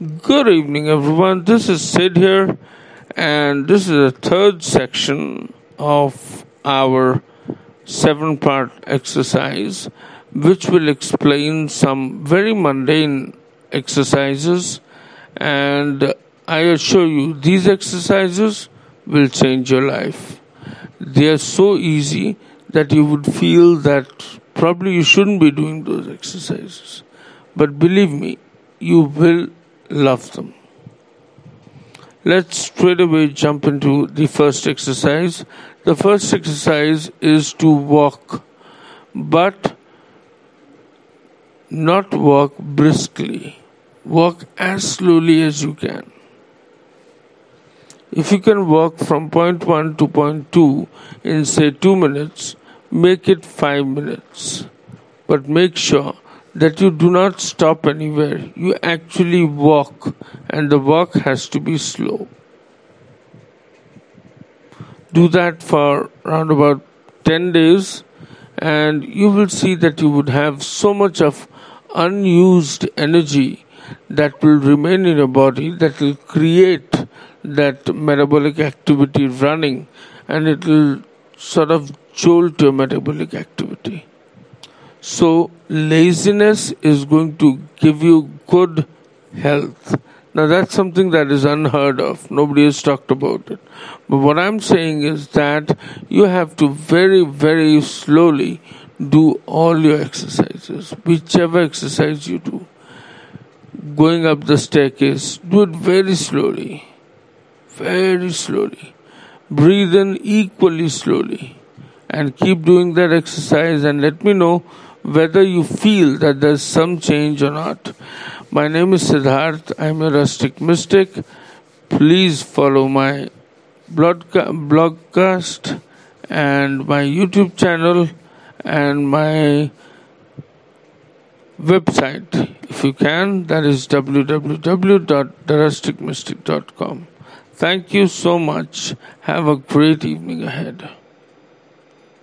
Good evening, everyone. This is Sid here, and this is the third section of our seven part exercise, which will explain some very mundane exercises. And I assure you, these exercises will change your life. They are so easy that you would feel that probably you shouldn't be doing those exercises. But believe me, you will love them. Let's straight away jump into the first exercise. The first exercise is to walk, but not walk briskly. Walk as slowly as you can. If you can walk from point 1 to point 2 in say 2 minutes, make it 5 minutes. But make sure that you do not stop anywhere. You actually walk, and the walk has to be slow. Do that for around about 10 days, and you will see that you would have so much of unused energy that will remain in your body that will create that metabolic activity running and it will sort of jolt your metabolic activity. So, laziness is going to give you good health. Now, that's something that is unheard of. Nobody has talked about it. But what I'm saying is that you have to very, very slowly do all your exercises, whichever exercise you do. Going up the staircase, do it very slowly, very slowly. Breathe in equally slowly and keep doing that exercise and let me know whether you feel that there's some change or not. My name is Siddharth. I'm a rustic mystic. Please follow my blog blogcast and my YouTube channel and my website if you can that is www.therusticmystic.com thank you so much have a great evening ahead